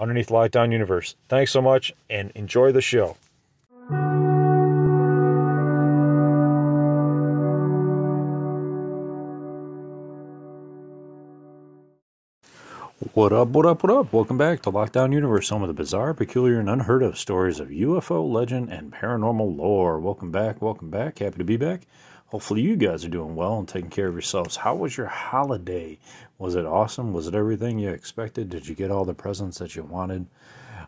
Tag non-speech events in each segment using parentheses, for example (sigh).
underneath Lockdown Universe. Thanks so much and enjoy the show. What up, what up, what up? Welcome back to Lockdown Universe, home of the bizarre, peculiar, and unheard of stories of UFO legend and paranormal lore. Welcome back, welcome back. Happy to be back. Hopefully, you guys are doing well and taking care of yourselves. How was your holiday? Was it awesome? Was it everything you expected? Did you get all the presents that you wanted?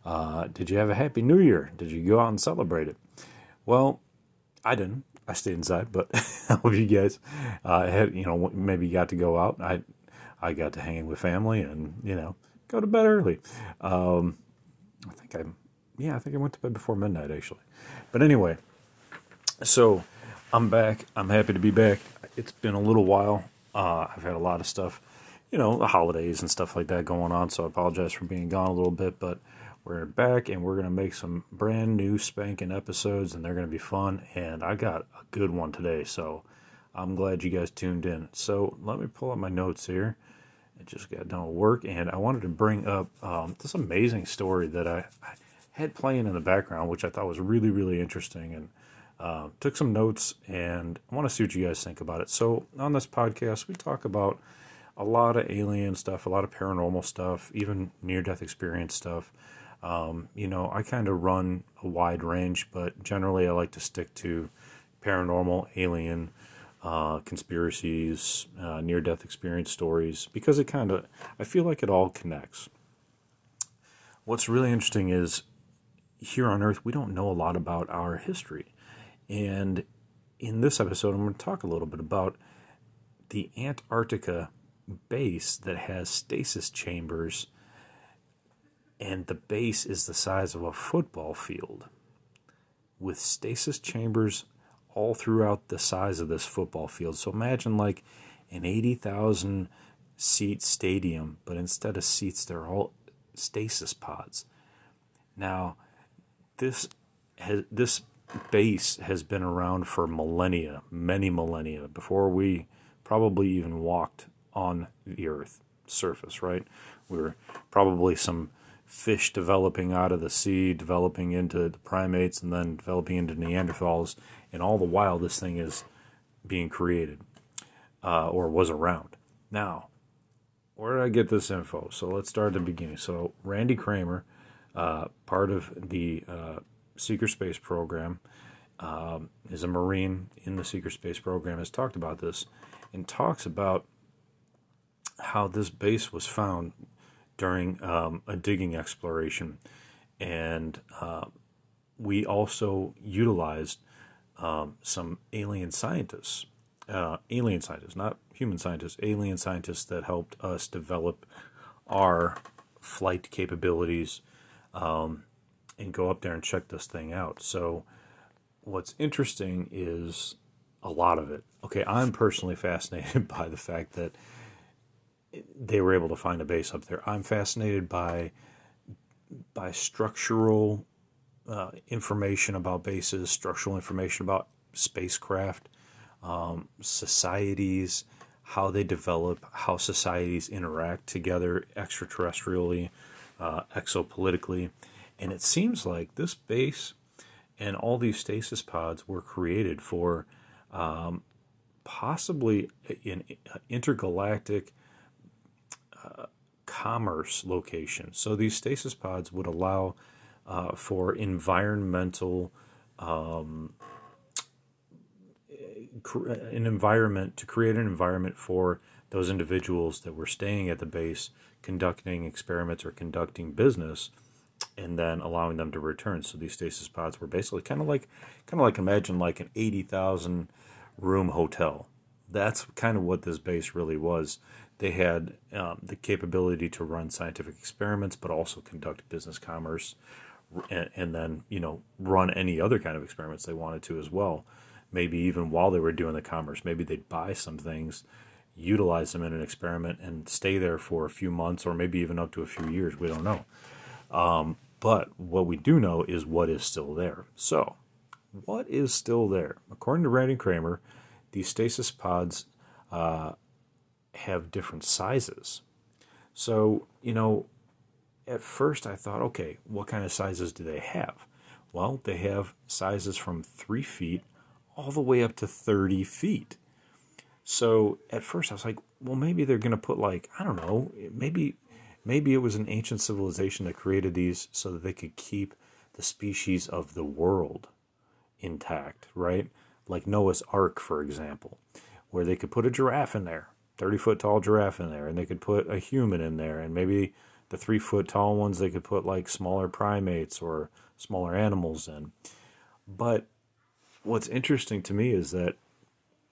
Uh, did you have a happy new year? Did you go out and celebrate it? Well, I didn't. I stayed inside, but (laughs) I hope you guys uh, had, you know, maybe got to go out. I I got to hang with family and you know go to bed early. Um, I think I, yeah, I think I went to bed before midnight actually. But anyway, so I'm back. I'm happy to be back. It's been a little while. Uh, I've had a lot of stuff, you know, the holidays and stuff like that going on. So I apologize for being gone a little bit, but we're back and we're going to make some brand new spanking episodes and they're going to be fun. And I got a good one today. So I'm glad you guys tuned in. So let me pull up my notes here. I just got done with work, and I wanted to bring up um, this amazing story that I, I, had playing in the background, which I thought was really, really interesting, and uh, took some notes. And I want to see what you guys think about it. So on this podcast, we talk about a lot of alien stuff, a lot of paranormal stuff, even near-death experience stuff. Um, you know, I kind of run a wide range, but generally I like to stick to paranormal, alien, uh, conspiracies, uh, near death experience stories, because it kind of, I feel like it all connects. What's really interesting is here on Earth, we don't know a lot about our history. And in this episode, I'm going to talk a little bit about the Antarctica base that has stasis chambers, and the base is the size of a football field with stasis chambers all throughout the size of this football field. So imagine like an 80,000 seat stadium, but instead of seats, they're all stasis pods. Now, this has, this base has been around for millennia, many millennia, before we probably even walked on the Earth surface, right? We were probably some fish developing out of the sea, developing into the primates, and then developing into Neanderthals. And all the while, this thing is being created uh, or was around. Now, where did I get this info? So let's start at the beginning. So, Randy Cramer, uh, part of the uh, Secret Space program, um, is a Marine in the Secret Space program, has talked about this and talks about how this base was found during um, a digging exploration. And uh, we also utilized um, some alien scientists, uh, alien scientists, not human scientists, alien scientists that helped us develop our flight capabilities um, and go up there and check this thing out. So, what's interesting is a lot of it. Okay, I'm personally fascinated (laughs) by the fact that they were able to find a base up there. I'm fascinated by by structural uh, information about bases, structural information about spacecraft, um, societies, how they develop, how societies interact together extraterrestrially, uh, exopolitically, and it seems like this base and all these stasis pods were created for um, possibly an intergalactic commerce location. So these stasis pods would allow uh, for environmental um, an environment to create an environment for those individuals that were staying at the base conducting experiments or conducting business and then allowing them to return so these stasis pods were basically kind of like kind of like imagine like an 80,000 room hotel that's kind of what this base really was they had um, the capability to run scientific experiments, but also conduct business commerce, and, and then you know run any other kind of experiments they wanted to as well. Maybe even while they were doing the commerce, maybe they'd buy some things, utilize them in an experiment, and stay there for a few months or maybe even up to a few years. We don't know. Um, but what we do know is what is still there. So, what is still there? According to Randy Cramer, these stasis pods uh, have different sizes. So, you know, at first I thought, okay, what kind of sizes do they have? Well, they have sizes from three feet all the way up to 30 feet. So at first I was like, well, maybe they're going to put like, I don't know, maybe, maybe it was an ancient civilization that created these so that they could keep the species of the world intact, right? Like Noah's Ark, for example, where they could put a giraffe in there, 30 foot tall giraffe in there, and they could put a human in there, and maybe the three foot tall ones, they could put like smaller primates or smaller animals in. But what's interesting to me is that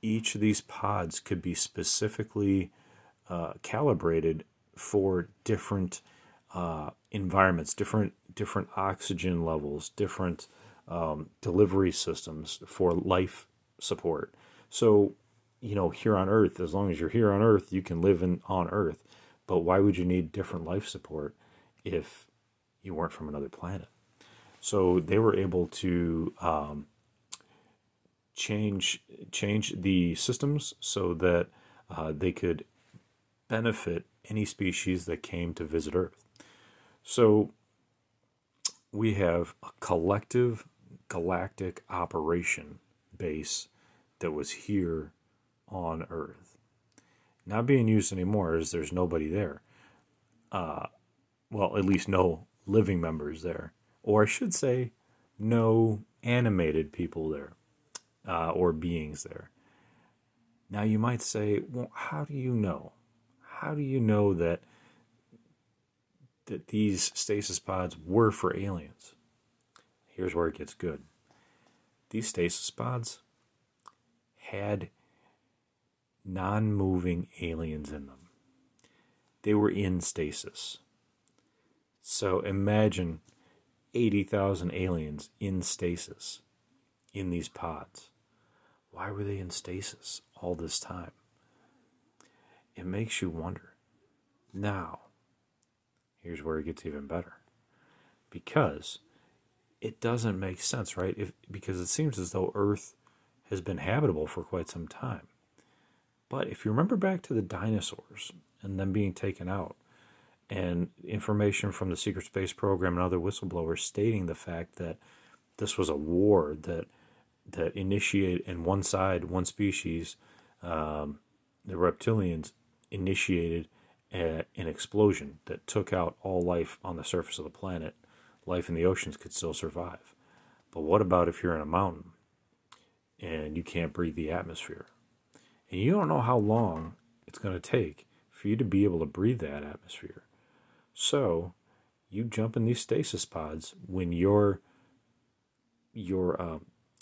each of these pods could be specifically uh, calibrated for different uh, environments, different different oxygen levels, different um, delivery systems for life support. So, you know, here on Earth, as long as you're here on Earth, you can live in on Earth. But why would you need different life support if you weren't from another planet? So they were able to um, change change the systems so that uh, they could benefit any species that came to visit Earth. So we have a collective galactic operation base that was here on Earth not being used anymore as there's nobody there. Uh, well, at least no living members there, or I should say, no animated people there, uh, or beings there. Now you might say, well, how do you know? How do you know that that these stasis pods were for aliens? Here's where it gets good. These stasis pods had non moving aliens in them. They were in stasis. So imagine 80,000 aliens in stasis in these pods. Why were they in stasis all this time? It makes you wonder. Now, here's where it gets even better. Because it doesn't make sense, right? If because it seems as though Earth has been habitable for quite some time. But if you remember back to the dinosaurs and them being taken out, and information from the secret space program and other whistleblowers stating the fact that this was a war that that initiated in one side, one species, um, the reptilians initiated a, an explosion that took out all life on the surface of the planet. Life in the oceans could still survive. But what about if you're in a mountain and you can't breathe the atmosphere? And you don't know how long it's going to take for you to be able to breathe that atmosphere. So you jump in these stasis pods when your your uh,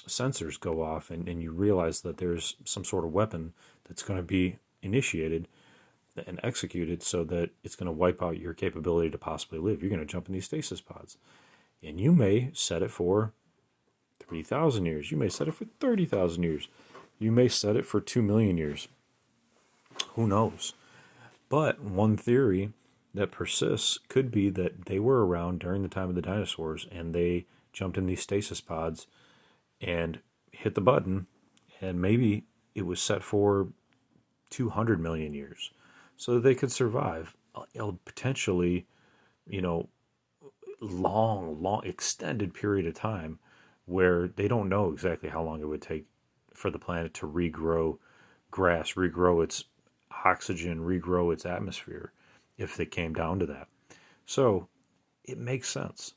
sensors go off and, and you realize that there's some sort of weapon that's going to be initiated and executed so that it's going to wipe out your capability to possibly live. You're going to jump in these stasis pods. And you may set it for 3,000 years. You may set it for 30,000 years. You may set it for 2 million years. Who knows? But one theory that persists could be that they were around during the time of the dinosaurs and they jumped in these stasis pods and hit the button, and maybe it was set for 200 million years so that they could survive a potentially, you know, long, long, extended period of time where they don't know exactly how long it would take for the planet to regrow grass, regrow its oxygen, regrow its atmosphere if they came down to that. So it makes sense.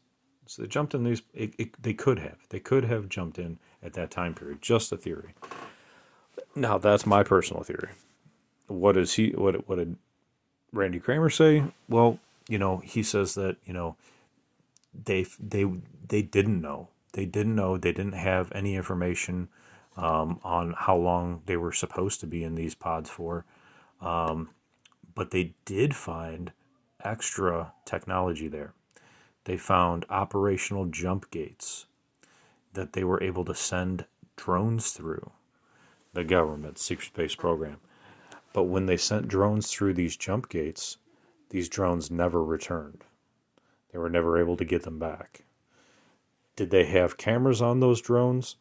So they jumped in these, it, it, they could have. They could have jumped in at that time period. Just a theory. Now, that's my personal theory. What does he, what, what did Randy Cramer say? Well, you know, he says that, you know, they, they, they didn't know. They didn't know. They didn't have any information um, on how long they were supposed to be in these pods for. Um, but they did find extra technology there. they found operational jump gates that they were able to send drones through the government secret space program. But when they sent drones through these jump gates, these drones never returned. They were never able to get them back. Did they have cameras on those drones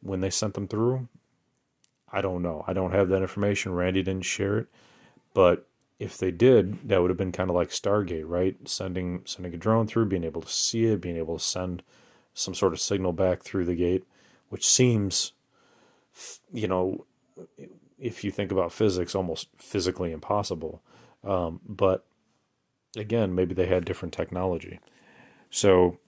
when they sent them through? I don't know. I don't have that information. Randy didn't share it. But if they did, that would have been kind of like Stargate, right? Sending sending a drone through, being able to see it, being able to send some sort of signal back through the gate, which seems, you know, if you think about physics, almost physically impossible. Um, but again, maybe they had different technology. So,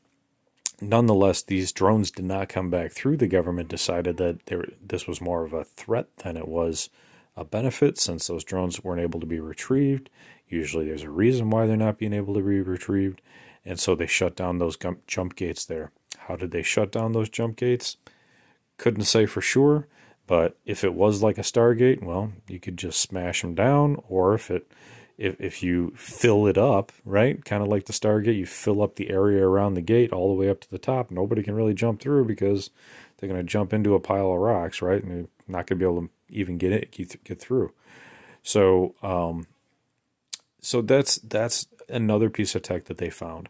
nonetheless, these drones did not come back through. The government decided that were, this was more of a threat than it was a benefit since those drones weren't able to be retrieved. Usually there's a reason why they're not being able to be retrieved. And so they shut down those jump gates there. How did they shut down those jump gates? Couldn't say for sure, but if it was like a Stargate, well, you could just smash them down, or if it if if you fill it up, right, kind of like the Stargate, you fill up the area around the gate all the way up to the top. Nobody can really jump through because they're going to jump into a pile of rocks, right, and they're not going to be able to even get it get through. So um, so that's that's another piece of tech that they found.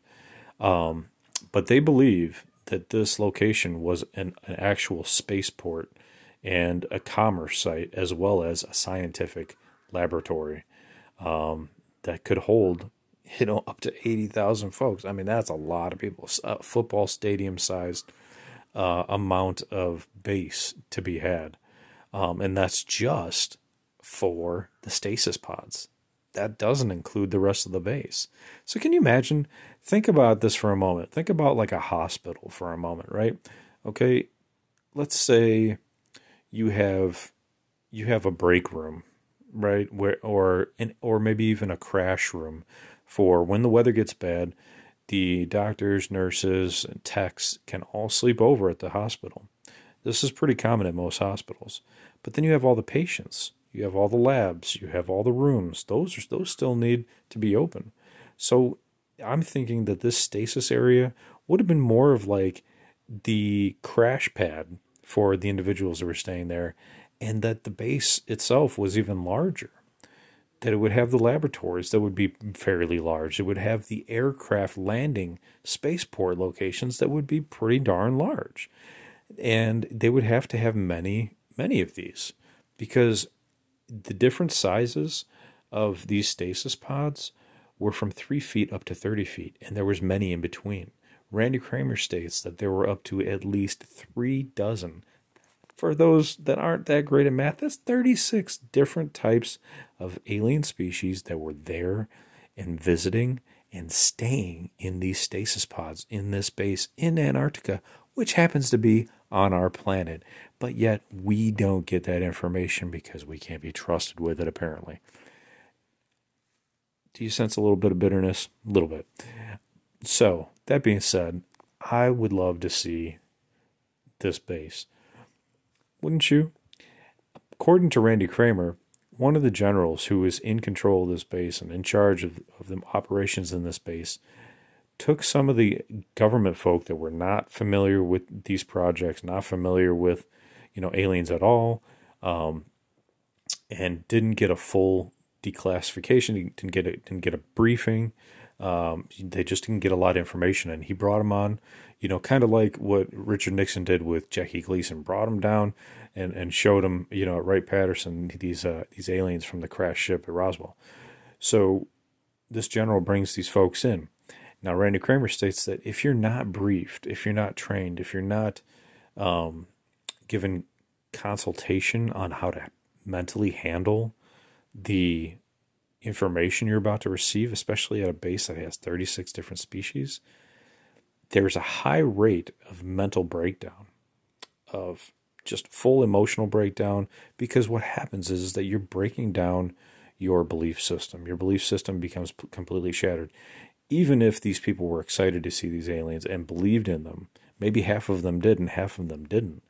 Um, but they believe that this location was an, an actual spaceport and a commerce site as well as a scientific laboratory um, that could hold you know up to 80,000 folks. I mean that's a lot of people. A football stadium sized uh, amount of base to be had. Um, and that's just for the stasis pods. That doesn't include the rest of the base. So, can you imagine? Think about this for a moment. Think about like a hospital for a moment, right? Okay, let's say you have you have a break room, right? Where or or maybe even a crash room for when the weather gets bad. The doctors, nurses, and techs can all sleep over at the hospital. This is pretty common at most hospitals. But then you have all the patients, you have all the labs, you have all the rooms. Those are, those still need to be open. So I'm thinking that this stasis area would have been more of like the crash pad for the individuals that were staying there, and that the base itself was even larger. That it would have the laboratories that would be fairly large. It would have the aircraft landing spaceport locations that would be pretty darn large and they would have to have many many of these because the different sizes of these stasis pods were from three feet up to 30 feet and there was many in between randy Cramer states that there were up to at least three dozen for those that aren't that great at math that's 36 different types of alien species that were there and visiting and staying in these stasis pods in this base in antarctica which happens to be on our planet. But yet we don't get that information because we can't be trusted with it, apparently. Do you sense a little bit of bitterness? A little bit. So, that being said, I would love to see this base. Wouldn't you? According to Randy Cramer, one of the generals who was in control of this base and in charge of, of the operations in this base took some of the government folk that were not familiar with these projects, not familiar with, you know, aliens at all, um, and didn't get a full declassification. Didn't get a didn't get a briefing. Um, they just didn't get a lot of information, and he brought them on. You know, kind of like what Richard Nixon did with Jackie Gleason, brought him down and and showed him, you know, Wright Patterson these uh, these aliens from the crash ship at Roswell. So this general brings these folks in now, Randy Cramer states that if you're not briefed, if you're not trained, if you're not um, given consultation on how to mentally handle the information you're about to receive, especially at a base that has 36 different species, there's a high rate of mental breakdown, of just full emotional breakdown, because what happens is, is that you're breaking down your belief system. Your belief system becomes completely shattered even if these people were excited to see these aliens and believed in them, maybe half of them did and half of them didn't.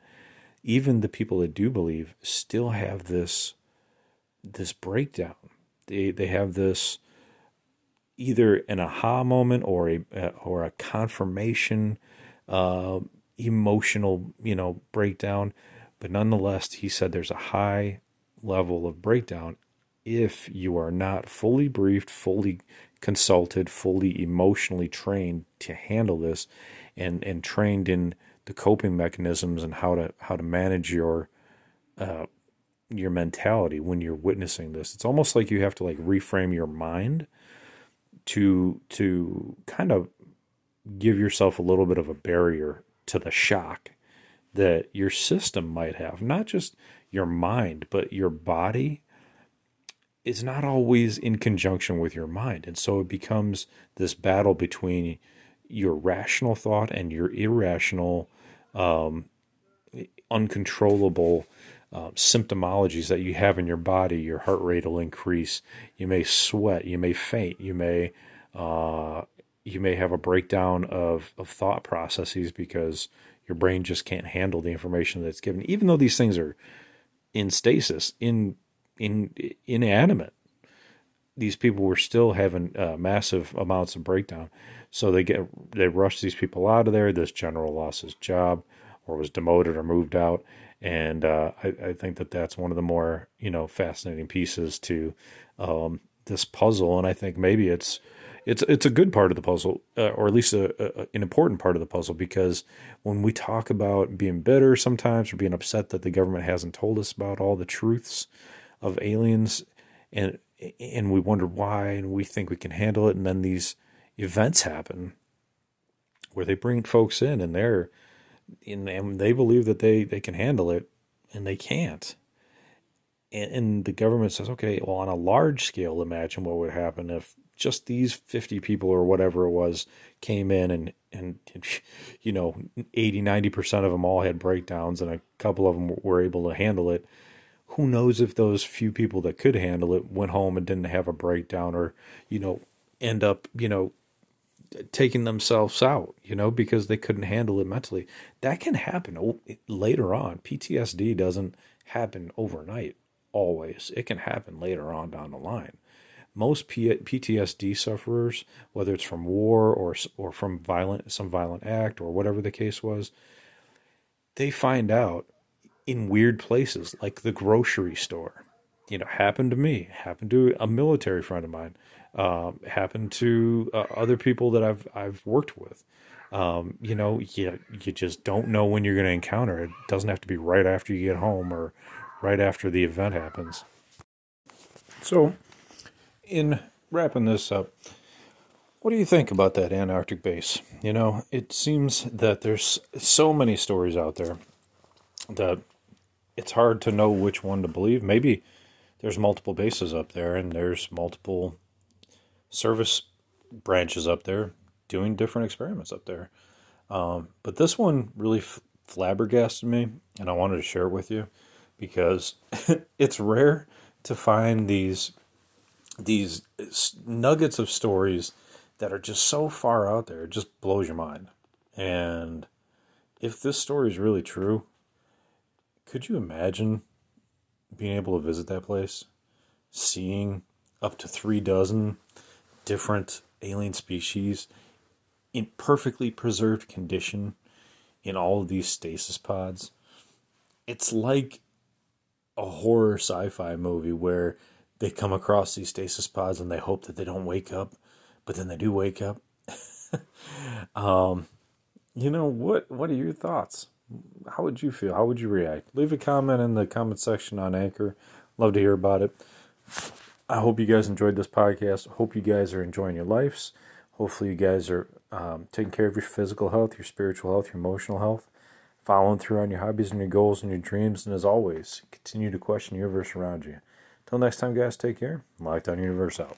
Even the people that do believe still have this this breakdown. They they have this either an aha moment or a or a confirmation uh, emotional you know breakdown. But nonetheless he said there's a high level of breakdown if you are not fully briefed fully consulted fully emotionally trained to handle this and and trained in the coping mechanisms and how to how to manage your uh, your mentality when you're witnessing this. It's almost like you have to like reframe your mind to to kind of give yourself a little bit of a barrier to the shock that your system might have, not just your mind, but your body is not always in conjunction with your mind. And so it becomes this battle between your rational thought and your irrational, um, uncontrollable uh, symptomologies that you have in your body. Your heart rate will increase. You may sweat. You may faint. You may uh, you may have a breakdown of, of thought processes because your brain just can't handle the information that's given. Even though these things are in stasis, in in inanimate, these people were still having uh, massive amounts of breakdown. So they get they rush these people out of there. This general lost his job, or was demoted, or moved out, and uh, I, I, think that that's one of the more you know fascinating pieces to um, this puzzle. And I think maybe it's it's it's a good part of the puzzle, uh, or at least a, a, an important part of the puzzle, because when we talk about being bitter sometimes or being upset that the government hasn't told us about all the truths of aliens, and and we wonder why, and we think we can handle it, and then these events happen where they bring folks in and they're and they believe that they, they can handle it and they can't. And, and the government says, okay, well, on a large scale, imagine what would happen if just these 50 people or whatever it was came in and, and, (laughs) you know, 80, 90% of them all had breakdowns and a couple of them were able to handle it. Who knows if those few people that could handle it went home and didn't have a breakdown or, you know, end up, you know, taking themselves out, you know, because they couldn't handle it mentally. That can happen later on. PTSD doesn't happen overnight always. It can happen later on down the line. Most PTSD sufferers, whether it's from war or or from violent some violent act or whatever the case was, they find out in weird places like the grocery store. You know, happened to me, happened to a military friend of mine um, happen to uh, other people that I've I've worked with. Um, you know, you you just don't know when you're going to encounter it. It doesn't have to be right after you get home or right after the event happens. So, in wrapping this up, what do you think about that Antarctic base? You know, it seems that there's so many stories out there that it's hard to know which one to believe. Maybe there's multiple bases up there and there's multiple service branches up there doing different experiments up there. Um, but this one really f- flabbergasted me, and I wanted to share it with you because (laughs) it's rare to find these these nuggets of stories that are just so far out there. It just blows your mind. And if this story is really true, could you imagine being able to visit that place, seeing up to three dozen different alien species in perfectly preserved condition in all of these stasis pods. It's like a horror sci fi movie where they come across these stasis pods and they hope that they don't wake up, but then they do wake up. (laughs) um, you know what? What are your thoughts? How would you feel? How would you react? Leave a comment in the comment section on Anchor. Love to hear about it. I hope you guys enjoyed this podcast. Hope you guys are enjoying your lives. Hopefully, you guys are um, taking care of your physical health, your spiritual health, your emotional health, following through on your hobbies and your goals and your dreams. And as always, continue to question the universe around you. Until next time, guys, take care. Lockdown Universe out.